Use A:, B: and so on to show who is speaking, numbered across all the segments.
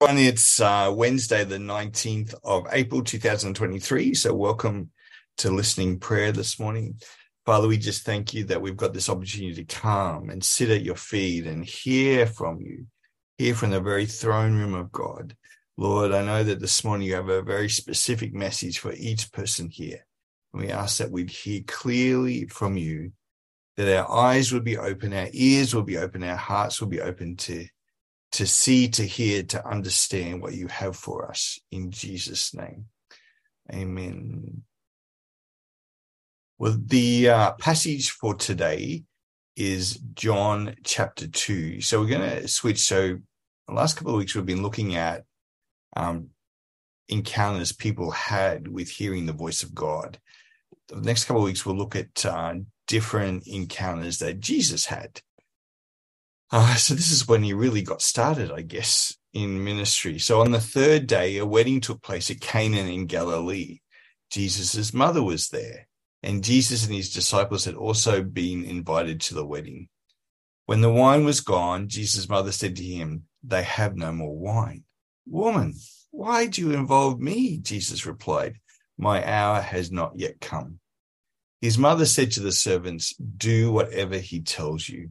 A: everyone. It's uh, Wednesday, the 19th of April, 2023. So, welcome to listening prayer this morning. Father, we just thank you that we've got this opportunity to come and sit at your feet and hear from you, hear from the very throne room of God. Lord, I know that this morning you have a very specific message for each person here. And we ask that we'd hear clearly from you, that our eyes would be open, our ears will be open, our hearts will be open to to see, to hear, to understand what you have for us in Jesus' name. Amen. Well, the uh, passage for today is John chapter 2. So we're going to switch. So the last couple of weeks, we've been looking at um, encounters people had with hearing the voice of God. The next couple of weeks, we'll look at uh, different encounters that Jesus had. Uh, so this is when he really got started, I guess, in ministry. So on the third day, a wedding took place at Cana in Galilee. Jesus' mother was there, and Jesus and his disciples had also been invited to the wedding. When the wine was gone, Jesus' mother said to him, They have no more wine. Woman, why do you involve me? Jesus replied, My hour has not yet come. His mother said to the servants, Do whatever he tells you.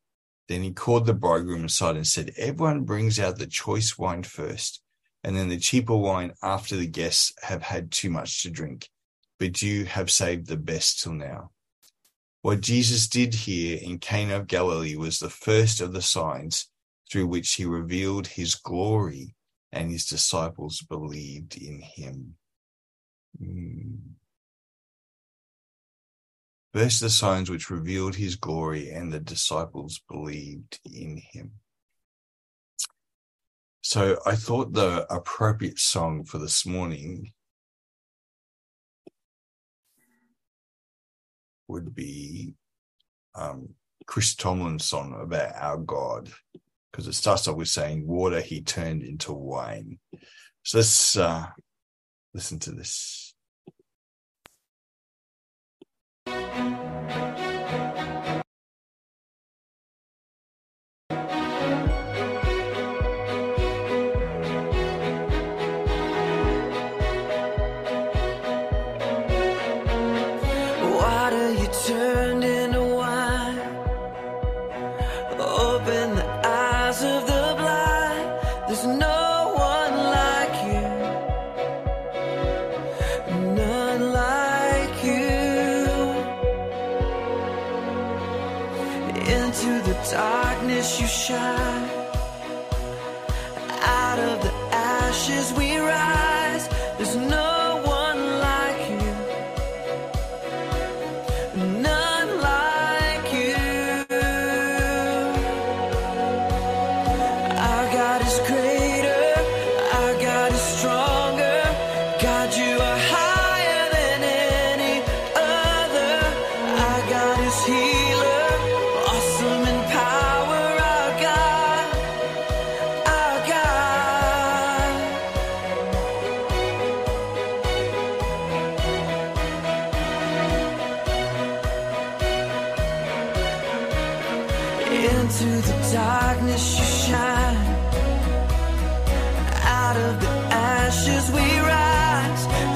A: Then he called the bridegroom aside and said, Everyone brings out the choice wine first, and then the cheaper wine after the guests have had too much to drink. But you have saved the best till now. What Jesus did here in Cana of Galilee was the first of the signs through which he revealed his glory, and his disciples believed in him. Mm. First, the signs which revealed his glory, and the disciples believed in him. So I thought the appropriate song for this morning would be um, Chris Tomlin's song about our God, because it starts off with saying, Water he turned into wine. So let's uh, listen to this.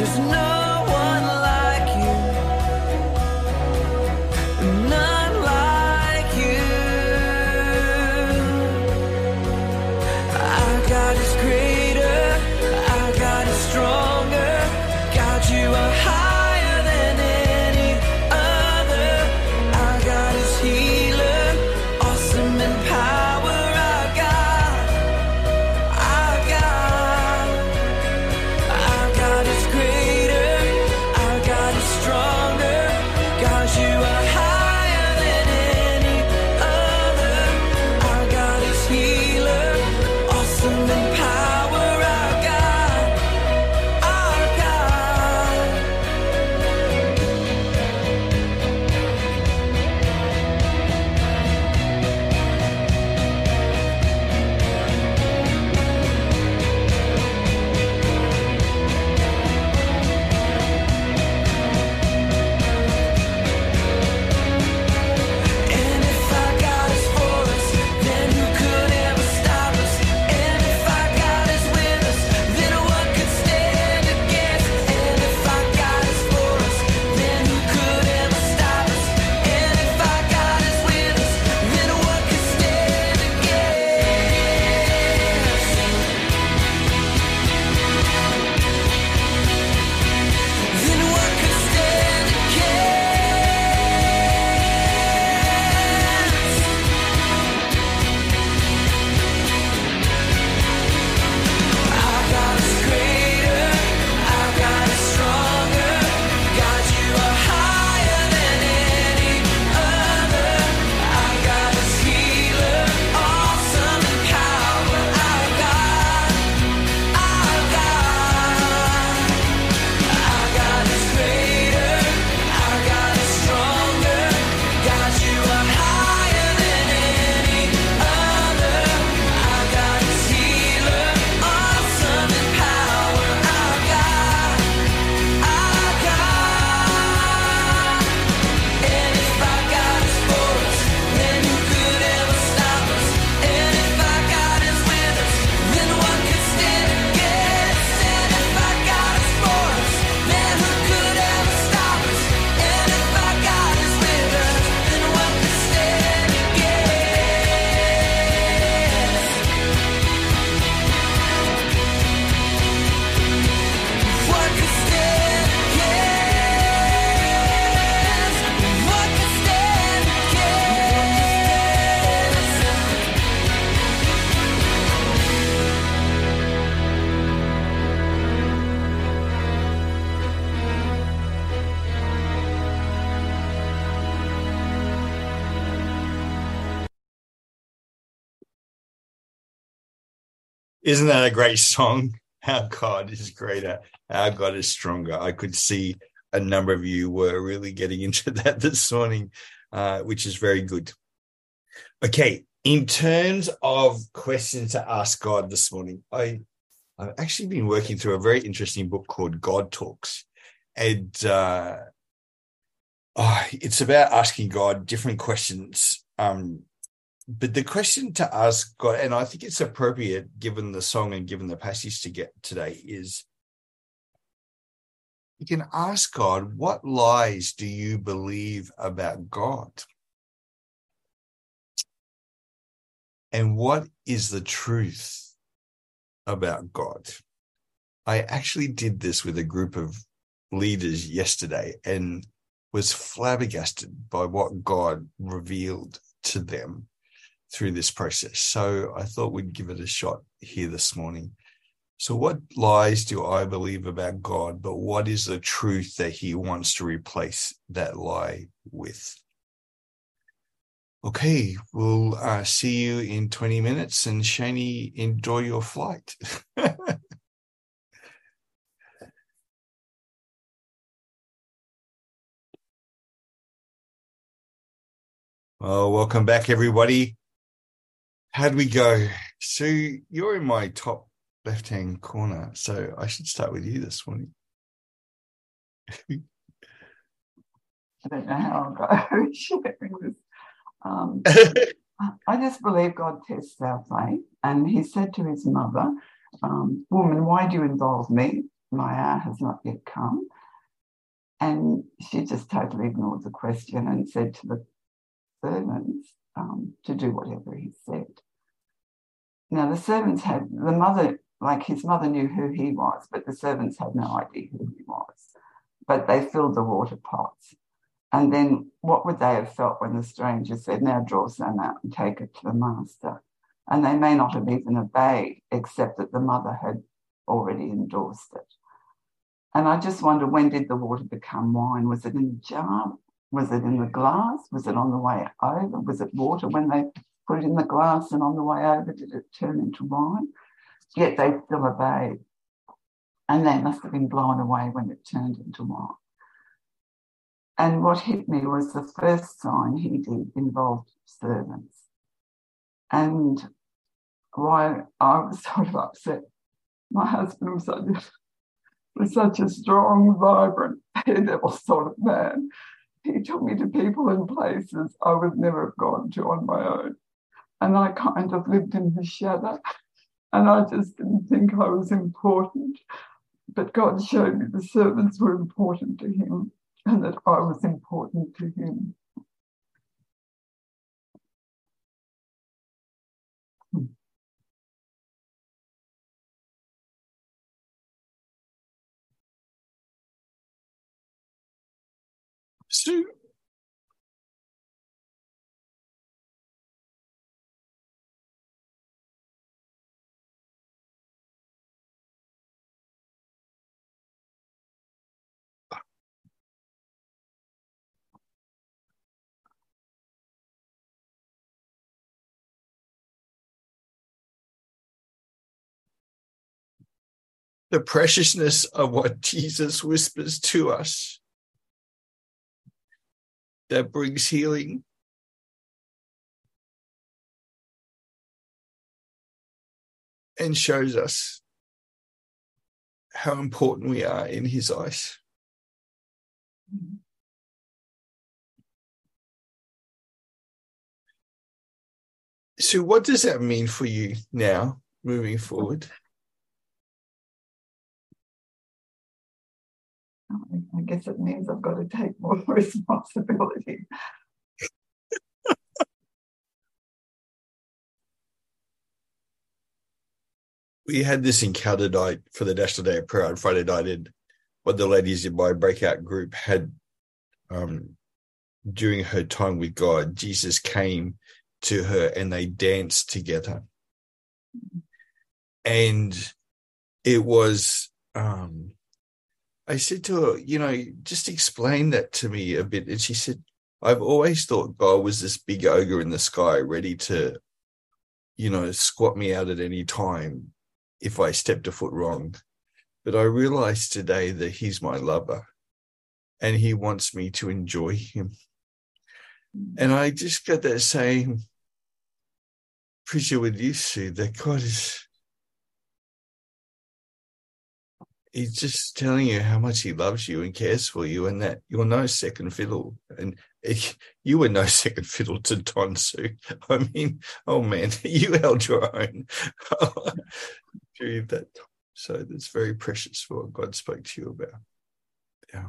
A: There's no Isn't that a great song? Our God is greater. Our God is stronger. I could see a number of you were really getting into that this morning, uh, which is very good. Okay, in terms of questions to ask God this morning, I I've actually been working through a very interesting book called God Talks, and uh, oh, it's about asking God different questions. Um, but the question to ask God, and I think it's appropriate given the song and given the passage to get today, is you can ask God, what lies do you believe about God? And what is the truth about God? I actually did this with a group of leaders yesterday and was flabbergasted by what God revealed to them through this process. So I thought we'd give it a shot here this morning. So, what lies do I believe about God, but what is the truth that He wants to replace that lie with? Okay, we'll uh, see you in 20 minutes. And Shani, enjoy your flight. well, welcome back, everybody. How'd we go? So you're in my top left hand corner. So I should start with you this morning.
B: I don't know how I'll go sharing this um, I just believe God tests our faith. And he said to his mother, um, Woman, why do you involve me? My hour has not yet come. And she just totally ignored the question and said to the servants um, to do whatever he said. Now, the servants had, the mother, like his mother knew who he was, but the servants had no idea who he was. But they filled the water pots and then what would they have felt when the stranger said, Now draw some out and take it to the master? And they may not have even obeyed, except that the mother had already endorsed it. And I just wonder when did the water become wine? Was it in the jar? Was it in the glass? Was it on the way over? Was it water when they put it in the glass and on the way over did it turn into wine? Yet they still obeyed. And they must have been blown away when it turned into wine. And what hit me was the first sign he did involved servants. And why I was sort of upset, my husband was such a, was such a strong, vibrant, daredevil sort of man. He took me to people and places I would never have gone to on my own. And I kind of lived in the shadow. And I just didn't think I was important. But God showed me the servants were important to him and that I was important to him. Hmm.
A: So, the preciousness of what Jesus whispers to us that brings healing. And shows us how important we are in his eyes. So, what does that mean for you now, moving forward?
B: I guess it means I've got to take more responsibility.
A: we had this encounter night for the National Day of Prayer on Friday night, and what the ladies in my breakout group had um, during her time with God, Jesus came to her and they danced together. And it was um, I said to her, you know, just explain that to me a bit. And she said, I've always thought God was this big ogre in the sky, ready to, you know, squat me out at any time. if I stepped a foot wrong. But I realized today that he's my lover and he wants me to enjoy him. And I just got that same picture with you, Sue, that God is he's just telling you how much he loves you and cares for you and that you're no second fiddle and you were no second fiddle to Don Sue. I mean, oh man, you held your own during that time. So that's very precious for what God spoke to you about. Yeah.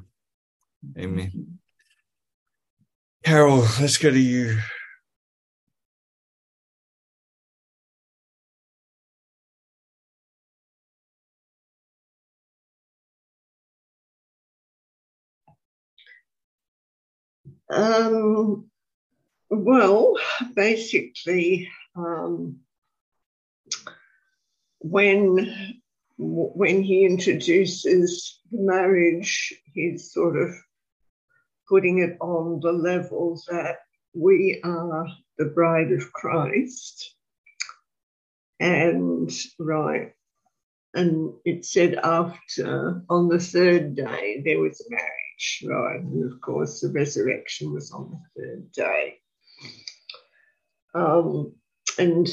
A: Amen. Carol, let's go to you.
C: Um, well, basically, um, when when he introduces the marriage, he's sort of putting it on the level that we are the bride of Christ. And right, and it said after on the third day there was a marriage right? And of course, the resurrection was on the third day. Um, and,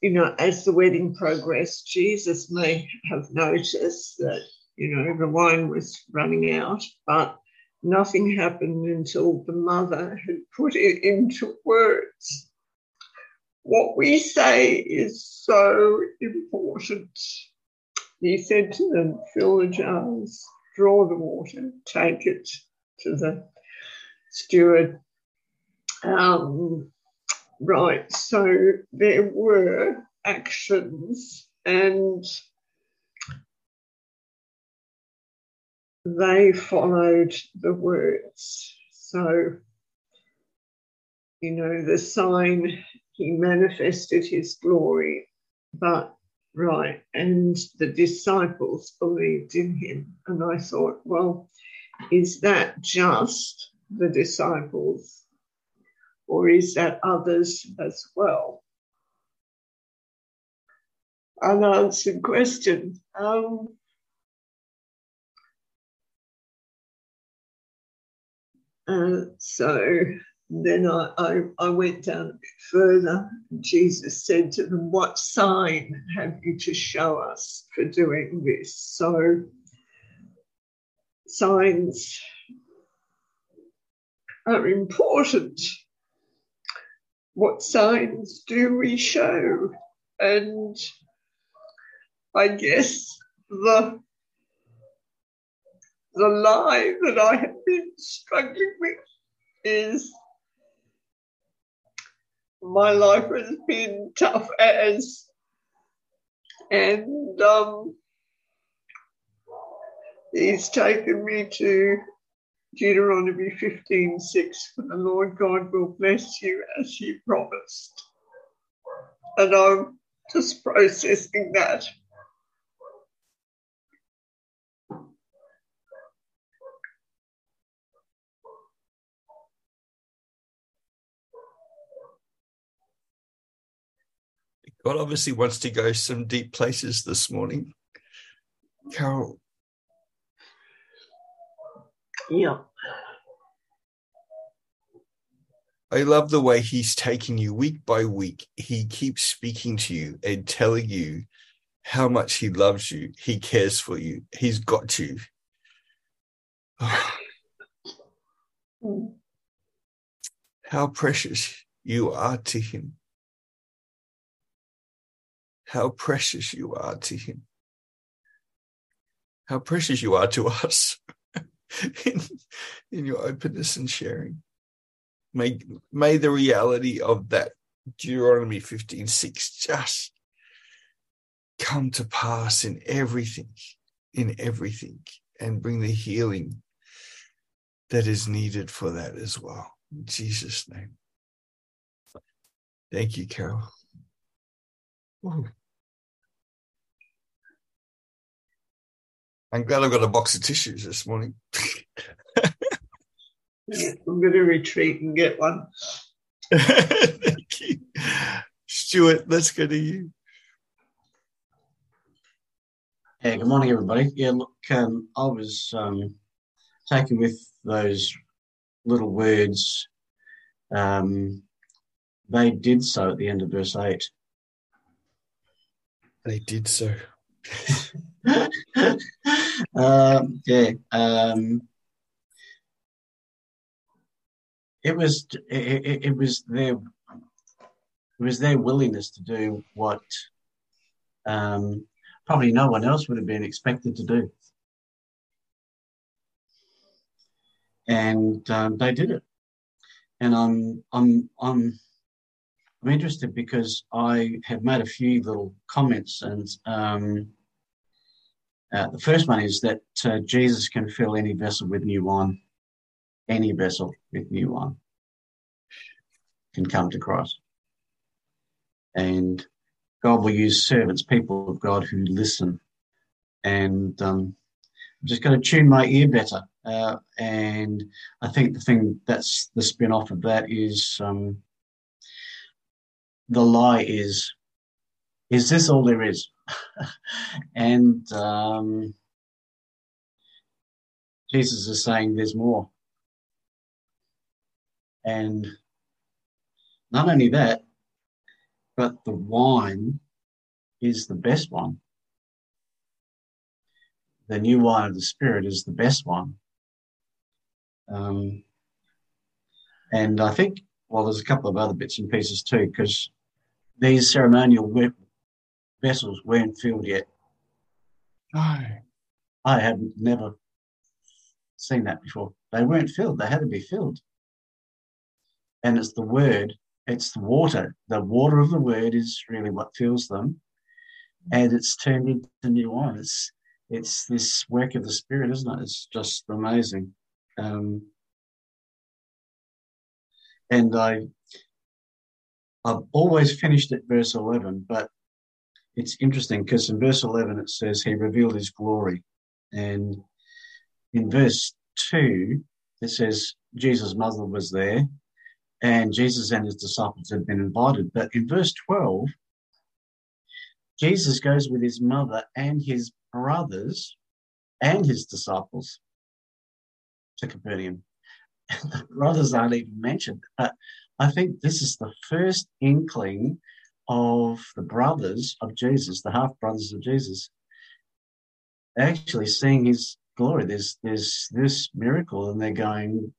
C: you know, as the wedding progressed, Jesus may have noticed that, you know, the wine was running out, but nothing happened until the mother had put it into words. What we say is so important. He said to them, fill the jars draw the water, take it to the steward. Um, right, so there were actions and they followed the words. So, you know, the sign, he manifested his glory, but right, and the disciples believed in him. And I thought, well, is that just the disciples, or is that others as well? Unanswered question. Um, uh, so then I, I, I, went down a bit further. Jesus said to them, What sign have you to show us for doing this? So, signs are important. What signs do we show? And I guess the the lie that I have been struggling with is my life has been tough as, and um, he's taken me to Deuteronomy 15 6 for the Lord God will bless you as he promised. And I'm just processing that.
A: God obviously wants to go some deep places this morning. Carol.
C: Yeah.
A: I love the way he's taking you week by week. He keeps speaking to you and telling you how much he loves you. He cares for you. He's got you. Mm. how precious you are to him how precious you are to him. How precious you are to us in, in your openness and sharing. May, may the reality of that Deuteronomy 15 6 just come to pass in everything, in everything, and bring the healing that is needed for that as well. In Jesus' name. Thank you, Carol. I'm glad I've got a box of tissues this morning.
C: I'm going to retreat and get one.
A: Thank you. Stuart, let's go to you.
D: Yeah, good morning, everybody. Yeah, look, um, I was um, taken with those little words. Um, they did so at the end of verse 8.
A: They did so.
D: um, yeah. Um, it was it, it, it was their it was their willingness to do what um, probably no one else would have been expected to do, and um, they did it. And I'm I'm I'm I'm interested because I have made a few little comments, and um, uh, the first one is that uh, Jesus can fill any vessel with new wine. Any vessel with new wine can come to Christ. And God will use servants, people of God who listen. And um, I'm just going to tune my ear better. Uh, and I think the thing that's the spin off of that is um, the lie is, is this all there is? and um, Jesus is saying there's more. And not only that, but the wine is the best one. The new wine of the Spirit is the best one. Um, and I think, well, there's a couple of other bits and pieces too, because these ceremonial vessels weren't filled yet.
A: No.
D: I have never seen that before. They weren't filled, they had to be filled. And it's the word, it's the water. The water of the word is really what fills them. And it's turned into new wine. It's it's this work of the spirit, isn't it? It's just amazing. Um, and I I've always finished at verse 11, but it's interesting because in verse 11 it says he revealed his glory. And in verse 2, it says Jesus' mother was there and Jesus and his disciples had been invited. But in verse 12, Jesus goes with his mother and his brothers and his disciples to Capernaum. the brothers aren't even mentioned. But I think this is the first inkling of the brothers of Jesus, the half brothers of Jesus, actually seeing his glory. There's there's this miracle, and they're going,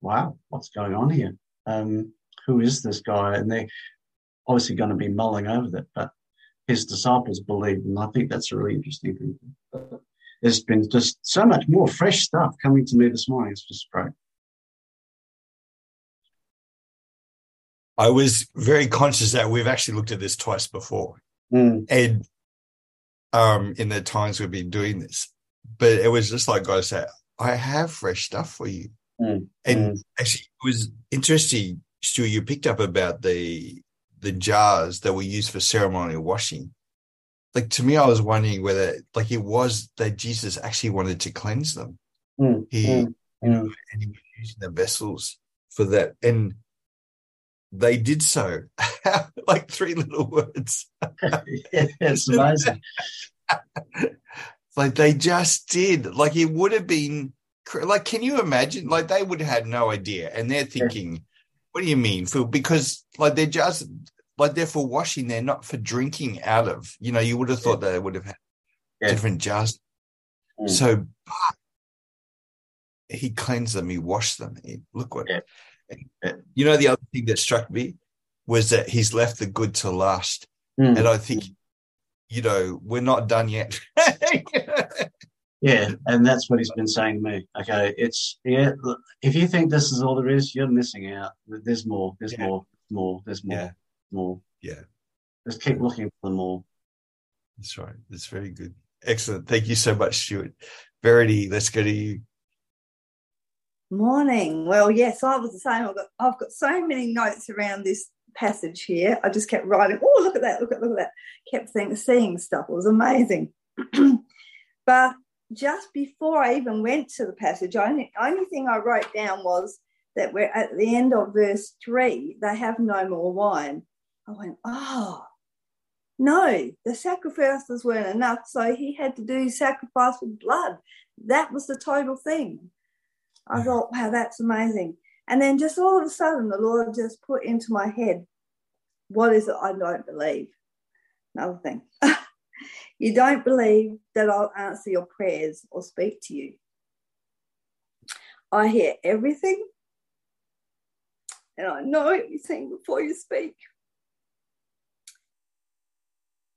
D: "Wow, what's going on here? Um, who is this guy?" And they're obviously going to be mulling over that, but his disciples believed, and I think that's a really interesting thing. There's been just so much more fresh stuff coming to me this morning. It's just great.
A: I was very conscious that we've actually looked at this twice before.
D: Mm.
A: And um, in the times we've been doing this, but it was just like God said, I have fresh stuff for you.
D: Mm.
A: And
D: Mm.
A: actually, it was interesting, Stu, you picked up about the the jars that were used for ceremonial washing. Like to me, I was wondering whether like it was that Jesus actually wanted to cleanse them.
D: Mm.
A: He,
D: Mm.
A: you know, and he was using the vessels for that. And they did so. like three little words.
D: it's amazing.
A: like they just did. Like it would have been like, can you imagine? Like they would have had no idea, and they're thinking, "What do you mean, fill?" Because like they're just like they're for washing. They're not for drinking out of. You know, you would have thought they would have had
D: Yeah.
A: different jars.
D: Mm.
A: So but he cleansed them. He washed them. He, look what. You know, the other thing that struck me was that he's left the good to last.
D: Mm.
A: And I think, you know, we're not done yet.
D: Yeah, and that's what he's been saying to me. Okay, it's yeah. Look, if you think this is all there is, you're missing out. There's more. There's
A: Yeah.
D: more. More. There's more.
A: Yeah.
D: More.
A: Yeah.
D: Just keep looking for the more.
A: That's right. That's very good. Excellent. Thank you so much, Stuart. Verity, let's go to you.
E: Morning. Well, yes, I was the same. I've got, I've got so many notes around this passage here. I just kept writing. Oh, look at that! Look at look at that! Kept seeing, seeing stuff. It was amazing. but just before I even went to the passage, only only thing I wrote down was that we're at the end of verse three. They have no more wine. I went, oh, No, the sacrifices weren't enough. So he had to do sacrifice with blood. That was the total thing. I thought, wow, that's amazing. And then just all of a sudden, the Lord just put into my head, what is it I don't believe? Another thing. you don't believe that I'll answer your prayers or speak to you. I hear everything and I know everything before you speak.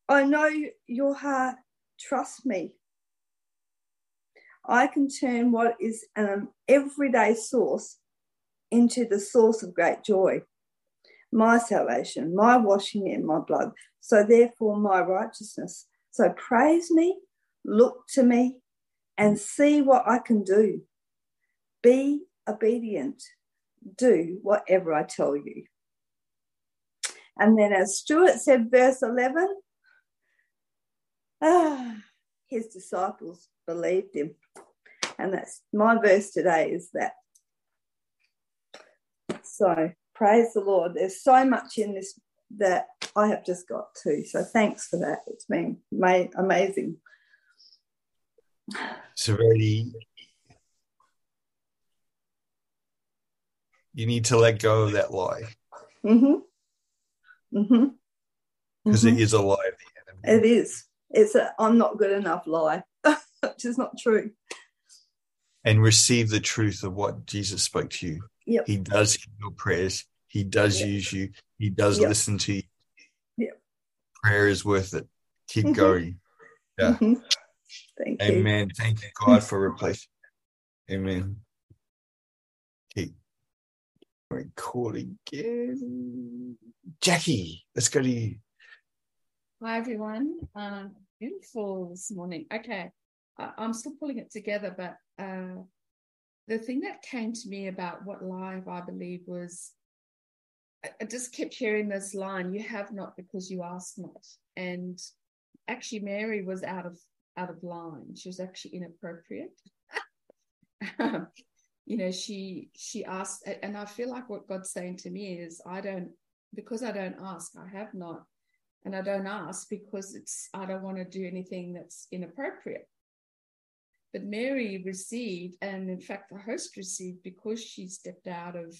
E: I know your heart. Trust me. I can turn what is an everyday source into the source of great joy. My salvation, my washing in my blood. So, therefore, my righteousness. So, praise me, look to me, and see what I can do. Be obedient. Do whatever I tell you. And then, as Stuart said, verse 11, ah, his disciples believed him. And that's my verse today is that. So praise the Lord. There's so much in this that I have just got to. So thanks for that. It's been amazing.
A: So really, You need to let go of that lie.
E: Mm-hmm. Mm-hmm.
A: Because
E: mm-hmm.
A: it is a lie of the enemy.
E: It is. It's a I'm not good enough lie, which is not true
A: and receive the truth of what Jesus spoke to you.
E: Yep.
A: He does hear your prayers. He does yep. use you. He does yep. listen to you.
E: Yep.
A: Prayer is worth it. Keep mm-hmm. going. Yeah.
E: Mm-hmm. Thank
A: Amen.
E: You.
A: Thank you, God, for replacing. Amen. Keep record again. Jackie, let's go to you.
F: Hi, everyone. Um, beautiful this morning. Okay. I'm still pulling it together, but uh, the thing that came to me about what live I believe was I just kept hearing this line, you have not because you ask not. And actually Mary was out of out of line. She was actually inappropriate. you know, she she asked and I feel like what God's saying to me is I don't because I don't ask, I have not. And I don't ask because it's I don't want to do anything that's inappropriate. But Mary received, and in fact, the host received because she stepped out of,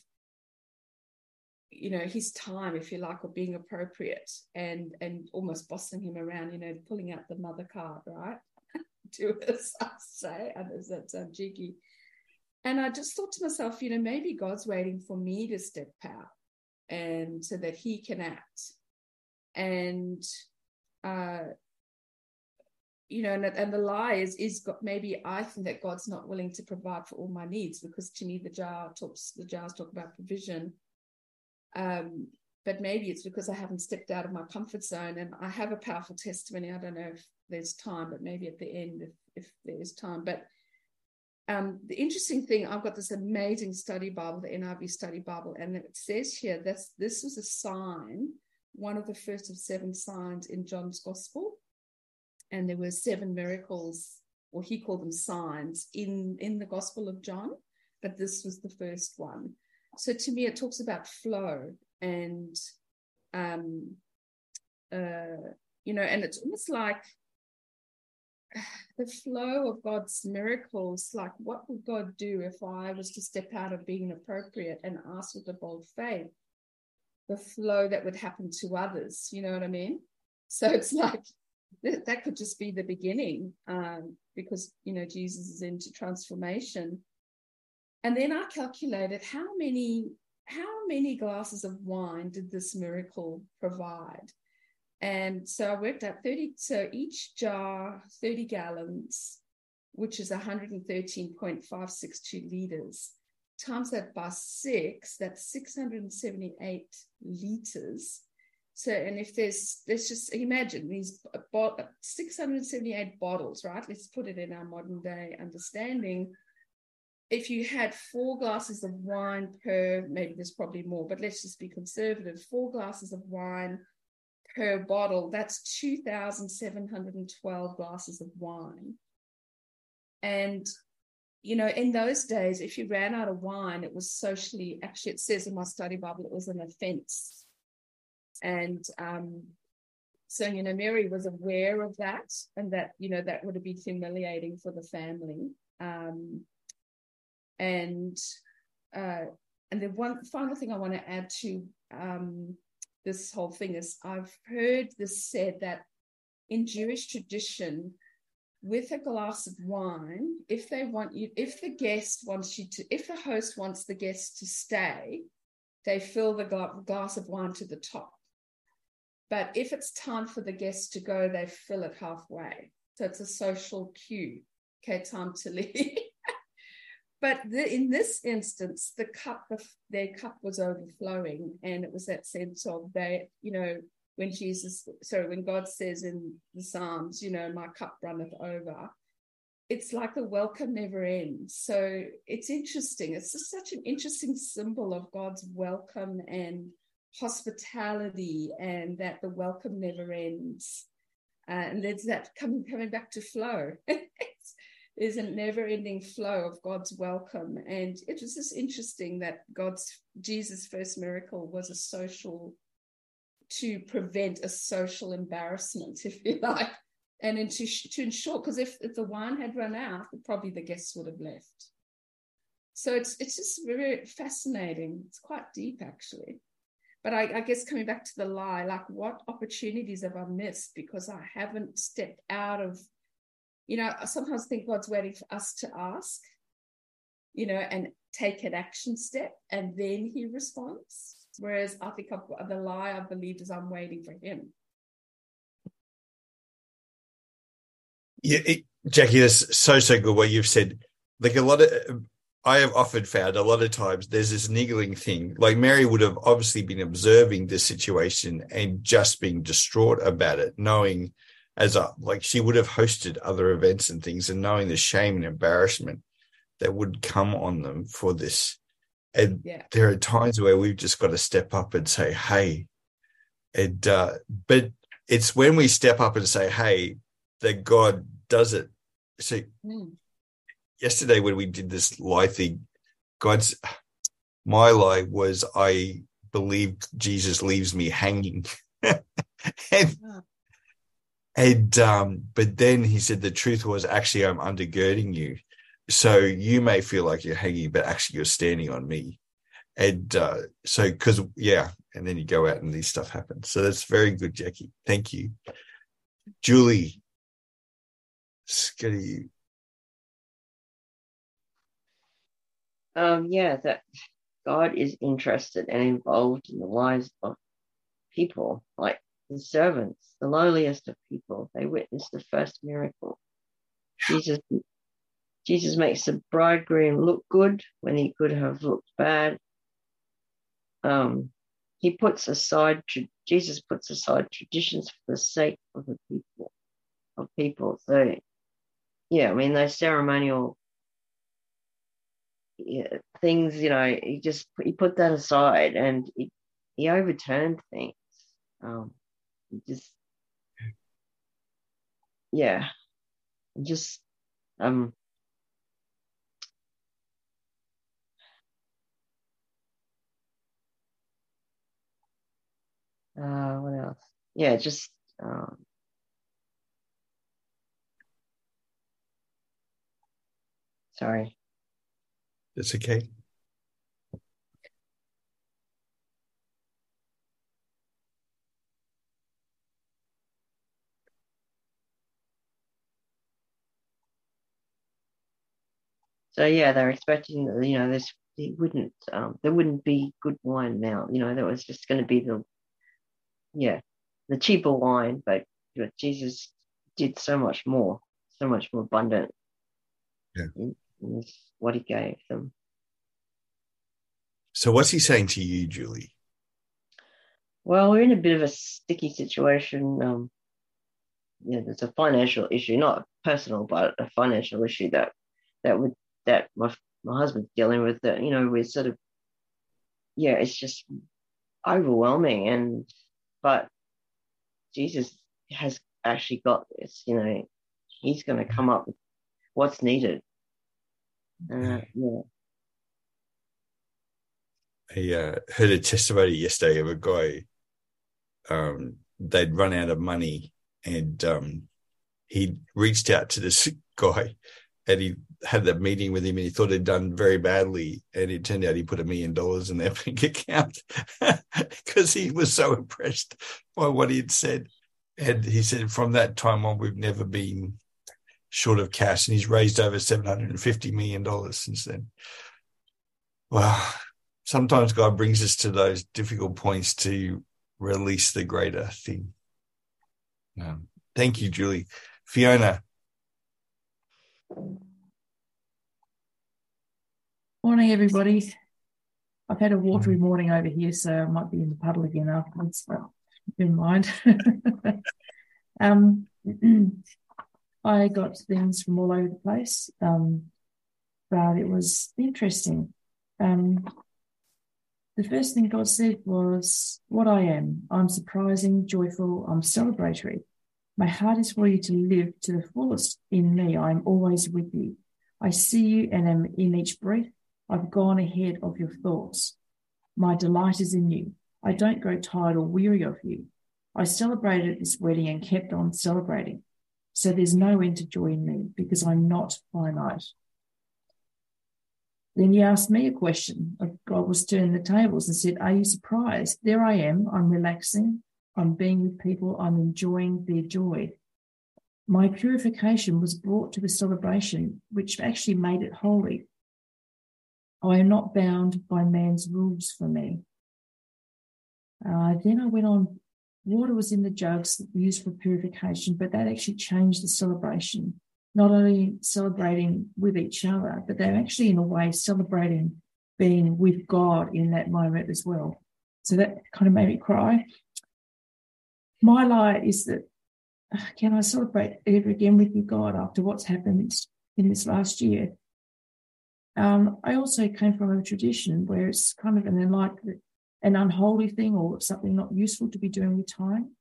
F: you know, his time, if you like, or being appropriate and and almost bossing him around, you know, pulling out the mother card, right? to us, I say, as that sound cheeky. And I just thought to myself, you know, maybe God's waiting for me to step out and so that he can act. And uh, you know, and, and the lie is is got maybe I think that God's not willing to provide for all my needs because to me the jar talks the jars talk about provision. Um, but maybe it's because I haven't stepped out of my comfort zone and I have a powerful testimony. I don't know if there's time, but maybe at the end if if there's time. But um, the interesting thing, I've got this amazing study Bible, the NIV study Bible, and it says here that this was a sign, one of the first of seven signs in John's Gospel and there were seven miracles, or he called them signs, in, in the Gospel of John, but this was the first one. So to me, it talks about flow and, um, uh, you know, and it's almost like the flow of God's miracles. Like, what would God do if I was to step out of being appropriate and ask with a bold faith? The flow that would happen to others, you know what I mean? So it's like that could just be the beginning um, because you know jesus is into transformation. And then i calculated how many how many glasses of wine did this miracle provide? And so i worked out 30 so each jar 30 gallons which is 113.562 liters times that by six that's 678 liters so, and if there's, let's just imagine these 678 bottles, right? Let's put it in our modern day understanding. If you had four glasses of wine per, maybe there's probably more, but let's just be conservative, four glasses of wine per bottle, that's 2,712 glasses of wine. And, you know, in those days, if you ran out of wine, it was socially, actually, it says in my study Bible, it was an offense and um, so you know mary was aware of that and that you know that would have been humiliating for the family. Um and uh and the one final thing i want to add to um this whole thing is i've heard this said that in jewish tradition with a glass of wine if they want you if the guest wants you to if the host wants the guest to stay they fill the glass of wine to the top but if it's time for the guests to go, they fill it halfway. So it's a social cue. Okay, time to leave. but the, in this instance, the cup of their cup was overflowing, and it was that sense of they, you know, when Jesus, sorry, when God says in the Psalms, you know, my cup runneth over. It's like the welcome never ends. So it's interesting. It's just such an interesting symbol of God's welcome and hospitality and that the welcome never ends. Uh, and there's that coming coming back to flow. there's a never-ending flow of God's welcome, and it was just interesting that God's Jesus' first miracle was a social to prevent a social embarrassment, if you like, and then to, to ensure because if, if the wine had run out, probably the guests would have left. So it's it's just very fascinating. It's quite deep, actually but I, I, guess coming back to the lie, like what opportunities have I missed because I haven't stepped out of, you know, I sometimes think God's waiting for us to ask, you know, and take an action step and then he responds. Whereas I think I've, the lie I believe is I'm waiting for him.
A: Yeah, it, Jackie, that's so, so good what you've said. Like a lot of I have often found a lot of times there's this niggling thing. Like Mary would have obviously been observing this situation and just being distraught about it, knowing as a like she would have hosted other events and things and knowing the shame and embarrassment that would come on them for this. And yeah. there are times where we've just got to step up and say, hey, and uh, but it's when we step up and say, hey, that God does it. See, mm yesterday when we did this lie thing, God's my lie was I believe Jesus leaves me hanging. and, and um, but then he said the truth was actually I'm undergirding you. So you may feel like you're hanging, but actually you're standing on me. And uh, so because yeah, and then you go out and these stuff happens. So that's very good, Jackie. Thank you. Julie, Scotty,
G: um, yeah, that God is interested and involved in the lives of people, like the servants, the lowliest of people. They witnessed the first miracle. Jesus, Jesus makes the bridegroom look good when he could have looked bad. Um, he puts aside Jesus puts aside traditions for the sake of the people of people. So, yeah, I mean those ceremonial things, you know, he just he put that aside and he, he overturned things. Um, just, yeah, just um. Uh, what else? Yeah, just um, sorry.
A: It's okay.
G: So yeah, they're expecting you know this it wouldn't um, there wouldn't be good wine now. You know, there was just going to be the yeah the cheaper wine, but you Jesus did so much more, so much more abundant.
A: Yeah.
G: What he gave them.
A: So, what's he saying to you, Julie?
G: Well, we're in a bit of a sticky situation. Um, yeah, there's a financial issue, not personal, but a financial issue that that would that my my husband's dealing with. That you know, we're sort of yeah, it's just overwhelming. And but Jesus has actually got this. You know, He's going to come up with what's needed uh, yeah.
A: I uh, heard a testimony yesterday of a guy. Um, they'd run out of money, and um, he reached out to this guy, and he had that meeting with him, and he thought he'd done very badly, and it turned out he put a million dollars in their bank account because he was so impressed by what he had said. And he said, from that time on, we've never been short of cash, and he's raised over seven hundred and fifty million dollars since then. Well, sometimes God brings us to those difficult points to release the greater thing. Um, thank you, Julie. Fiona.
H: Morning, everybody. I've had a watery morning over here, so I might be in the puddle again afterwards, but never mind. um, I got things from all over the place, um, but it was interesting. Um, the first thing God said was, What I am. I'm surprising, joyful, I'm celebratory. My heart is for you to live to the fullest in me. I'm always with you. I see you and am in each breath. I've gone ahead of your thoughts. My delight is in you. I don't grow tired or weary of you. I celebrated this wedding and kept on celebrating. So there's no end to joy in me because I'm not finite. Then he asked me a question. God was turning the tables and said, Are you surprised? There I am. I'm relaxing. I'm being with people. I'm enjoying their joy. My purification was brought to the celebration, which actually made it holy. I am not bound by man's rules for me. Uh, then I went on water was in the jugs used for purification, but that actually changed the celebration. Not only celebrating with each other, but they're actually, in a way, celebrating being with God in that moment as well. So that kind of made me cry. My lie is that can I celebrate ever again with you, God, after what's happened in this last year? Um, I also came from a tradition where it's kind of an enlightenment an unholy thing or something not useful to be doing with time.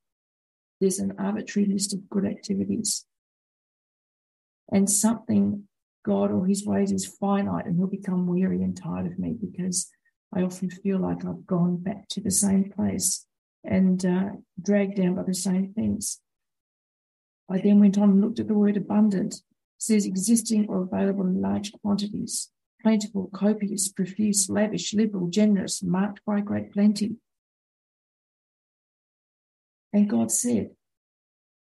H: There's an arbitrary list of good activities. And something, God or his ways is finite and he'll become weary and tired of me because I often feel like I've gone back to the same place and uh, dragged down by the same things. I then went on and looked at the word abundant. It says existing or available in large quantities plentiful, copious, profuse, lavish, liberal, generous, marked by great plenty. And God said,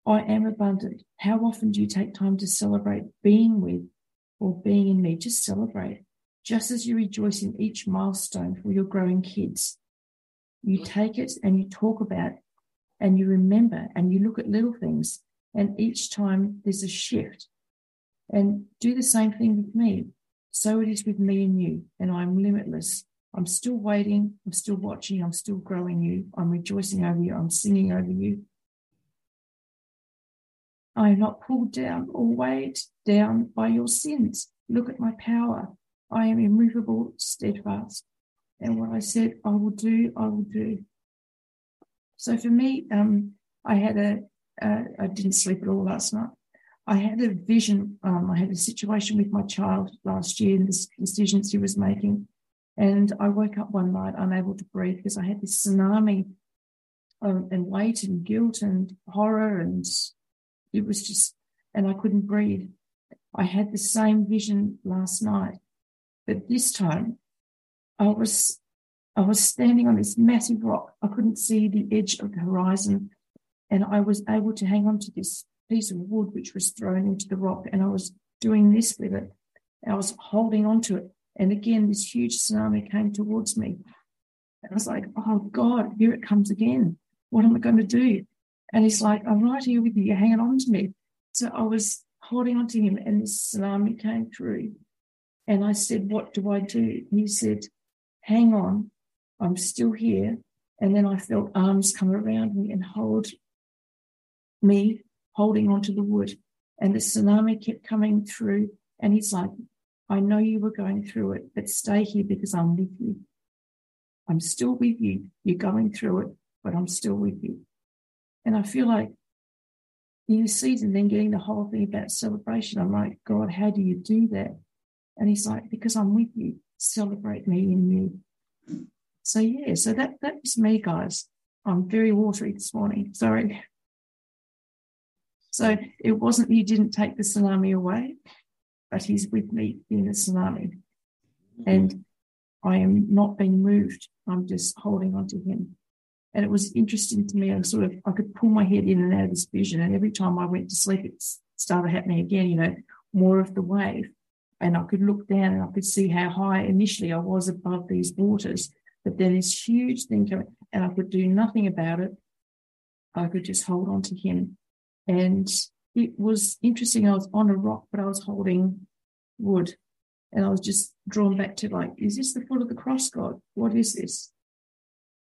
H: I am abundant. How often do you take time to celebrate being with or being in me? Just celebrate. Just as you rejoice in each milestone for your growing kids, you take it and you talk about it and you remember and you look at little things. And each time there's a shift. And do the same thing with me. So it is with me and you, and I'm limitless. I'm still waiting. I'm still watching. I'm still growing you. I'm rejoicing over you. I'm singing over you. I am not pulled down or weighed down by your sins. Look at my power. I am immovable, steadfast. And what I said I will do, I will do. So for me, um, I had a, I didn't sleep at all last night. I had a vision. Um, I had a situation with my child last year and this decisions he was making. And I woke up one night unable to breathe because I had this tsunami um, and weight and guilt and horror. And it was just, and I couldn't breathe. I had the same vision last night. But this time I was, I was standing on this massive rock. I couldn't see the edge of the horizon. And I was able to hang on to this piece of wood which was thrown into the rock, and I was doing this with it. I was holding on to it. And again, this huge tsunami came towards me. And I was like, oh God, here it comes again. What am I going to do? And he's like, I'm right here with you. You're hanging on to me. So I was holding on to him, and this tsunami came through. And I said, What do I do? He said, Hang on, I'm still here. And then I felt arms come around me and hold me holding onto the wood. And the tsunami kept coming through. And he's like, I know you were going through it, but stay here because I'm with you. I'm still with you. You're going through it, but I'm still with you. And I feel like in this season, then getting the whole thing about celebration, I'm like, God, how do you do that? And he's like, because I'm with you. Celebrate me in you. So yeah, so that that was me, guys. I'm very watery this morning. Sorry. So it wasn't he didn't take the tsunami away, but he's with me in the tsunami. Mm-hmm. And I am not being moved. I'm just holding on to him. And it was interesting to me. I sort of I could pull my head in and out of this vision. And every time I went to sleep, it started happening again, you know, more of the wave. And I could look down and I could see how high initially I was above these waters. But then this huge thing coming, and I could do nothing about it. I could just hold on to him. And it was interesting. I was on a rock, but I was holding wood. And I was just drawn back to like, is this the foot of the cross, God? What is this?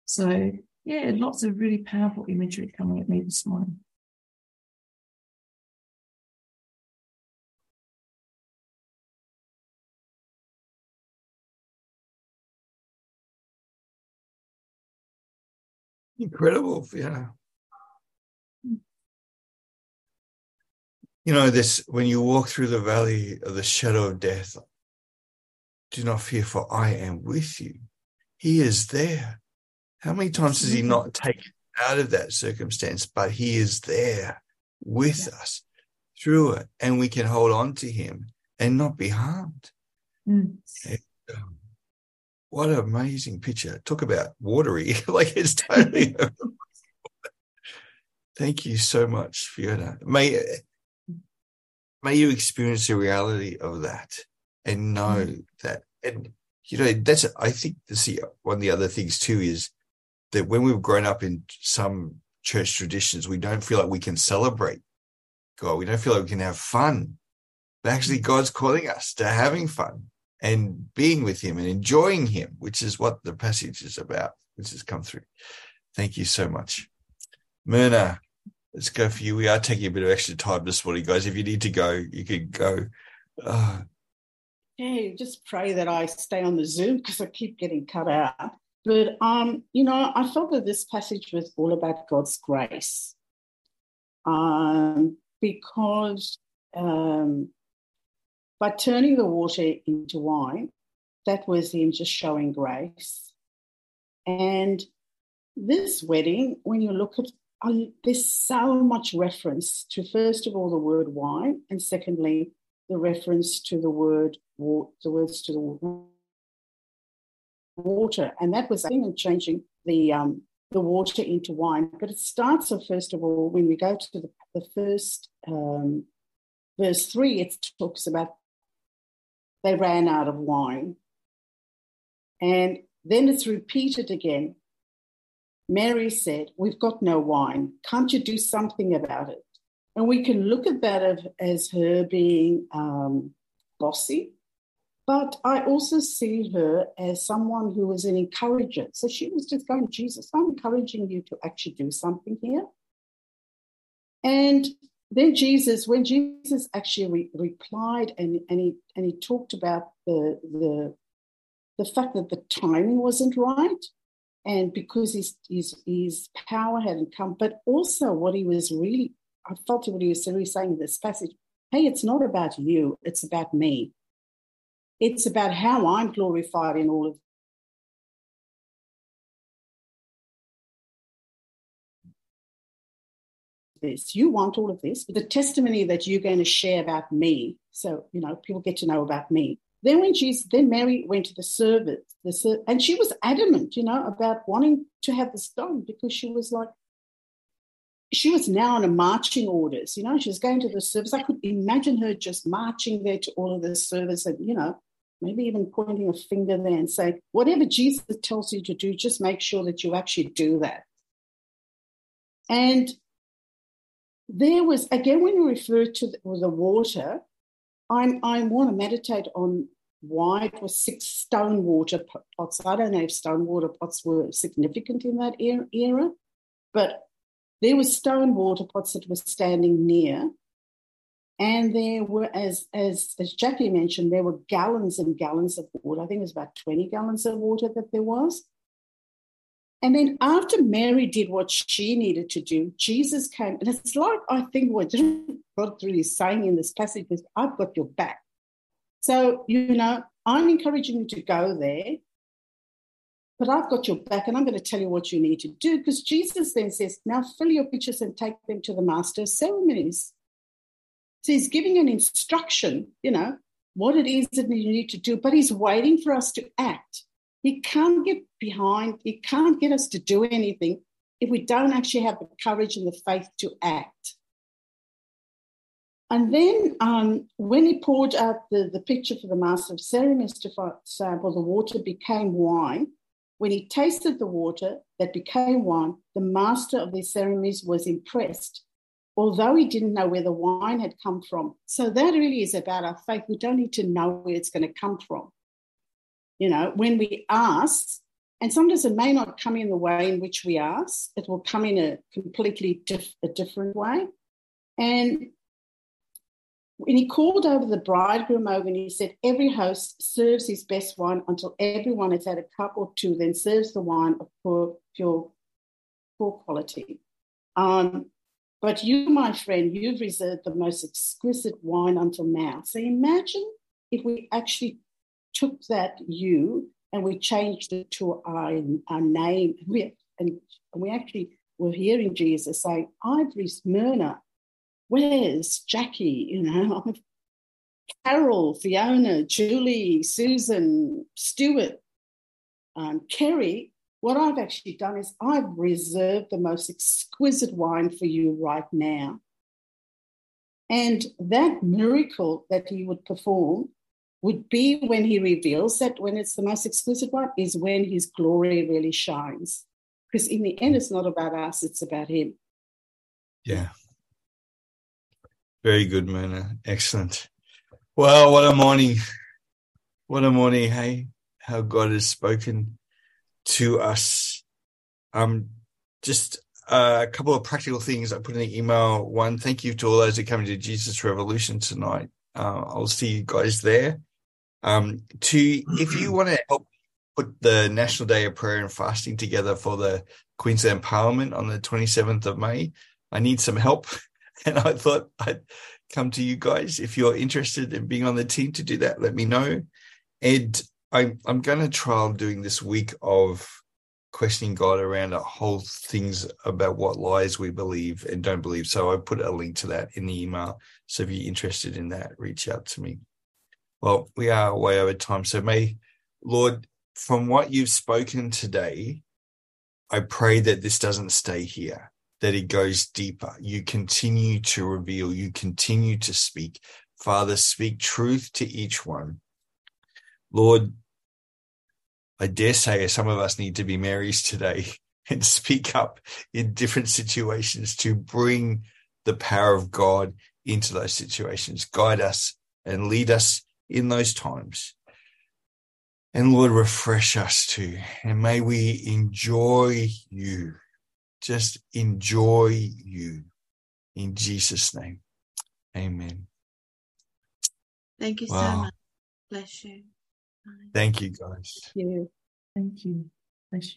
H: So, yeah, lots of really powerful imagery coming at me this morning.
A: Incredible, yeah. You know, this when you walk through the valley of the shadow of death, do not fear, for I am with you. He is there. How many times does he not take out of that circumstance, but he is there with us through it, and we can hold on to him and not be harmed.
H: Mm.
A: Um, what an amazing picture. Talk about watery. like it's totally. Thank you so much, Fiona. May, may you experience the reality of that and know mm. that. And, you know, that's, I think, this one of the other things too is that when we've grown up in some church traditions, we don't feel like we can celebrate God. We don't feel like we can have fun. But actually, mm. God's calling us to having fun and being with him and enjoying him, which is what the passage is about, which has come through. Thank you so much. Myrna, let's go for you. We are taking a bit of extra time this morning, guys. If you need to go, you can go. Uh,
I: Yeah, just pray that I stay on the Zoom because I keep getting cut out. But um, you know, I felt that this passage was all about God's grace. Um, because um, by turning the water into wine, that was him just showing grace. And this wedding, when you look at there's so much reference to first of all the word wine, and secondly the reference to the word wa- the words to the water, and that was think changing the um, the water into wine. But it starts off first of all when we go to the, the first um, verse three. It talks about they ran out of wine, and then it's repeated again. Mary said, "We've got no wine. Can't you do something about it?" And we can look at that as her being um, bossy, but I also see her as someone who was an encourager. So she was just going, Jesus, I'm encouraging you to actually do something here. And then Jesus, when Jesus actually re- replied and, and, he, and he talked about the, the, the fact that the timing wasn't right, and because his, his, his power hadn't come, but also what he was really I felt what he was really saying in this passage. Hey, it's not about you, it's about me. It's about how I'm glorified in all of this. You want all of this, but the testimony that you're going to share about me, so you know, people get to know about me. Then when she's then Mary went to the service, the ser- and she was adamant, you know, about wanting to have this done because she was like, she was now on a marching orders. You know, she was going to the service. I could imagine her just marching there to all of the service and, you know, maybe even pointing a finger there and saying, whatever Jesus tells you to do, just make sure that you actually do that. And there was, again, when you refer to the, the water, I'm, I want to meditate on why it was six stone water pots. I don't know if stone water pots were significant in that era, but there were stone water pots that were standing near. And there were, as, as, as Jackie mentioned, there were gallons and gallons of water. I think it was about 20 gallons of water that there was. And then after Mary did what she needed to do, Jesus came. And it's like, I think what God really is saying in this passage is, I've got your back. So, you know, I'm encouraging you to go there but I've got your back and I'm going to tell you what you need to do. Because Jesus then says, Now fill your pitchers and take them to the master of ceremonies. So he's giving an instruction, you know, what it is that you need to do, but he's waiting for us to act. He can't get behind, he can't get us to do anything if we don't actually have the courage and the faith to act. And then um, when he poured out the, the picture for the master of ceremonies to sample, the water became wine. When he tasted the water that became wine, the master of the ceremonies was impressed, although he didn't know where the wine had come from. So that really is about our faith. We don't need to know where it's going to come from. You know, when we ask, and sometimes it may not come in the way in which we ask, it will come in a completely diff- a different way. And when he called over the bridegroom over and he said, Every host serves his best wine until everyone has had a cup or two, then serves the wine of poor, pure, poor quality. Um, but you, my friend, you've reserved the most exquisite wine until now. So imagine if we actually took that you and we changed it to our, our name. We, and we actually were hearing Jesus say, Ivory Smyrna, where's Jackie? You know, Carol, Fiona, Julie, Susan, Stuart, um, Kerry. What I've actually done is I've reserved the most exquisite wine for you right now. And that miracle that he would perform would be when he reveals that when it's the most exclusive one is when his glory really shines. Because in the end, it's not about us, it's about him.
A: Yeah. Very good, Myrna. Excellent. Well, what a morning. What a morning, hey? How God has spoken to us. Um, just a couple of practical things I put in the email. One, thank you to all those that come to Jesus Revolution tonight. Uh, I'll see you guys there. Um, two, if you want to help put the National Day of Prayer and Fasting together for the Queensland Parliament on the 27th of May, I need some help. And I thought I'd come to you guys. If you're interested in being on the team to do that, let me know. Ed, I'm, I'm going to trial doing this week of questioning God around a whole things about what lies we believe and don't believe. So I put a link to that in the email. So if you're interested in that, reach out to me. Well, we are way over time. So may, Lord, from what you've spoken today, I pray that this doesn't stay here, that it goes deeper. You continue to reveal, you continue to speak. Father, speak truth to each one. Lord, I dare say some of us need to be Marys today and speak up in different situations to bring the power of God into those situations. Guide us and lead us in those times. And Lord, refresh us too. And may we enjoy you. Just enjoy you. In Jesus' name. Amen.
J: Thank you
A: Wow.
J: so much. Bless you. Bye.
A: Thank you, guys.
I: Thank you.
H: Thank you. Bless you.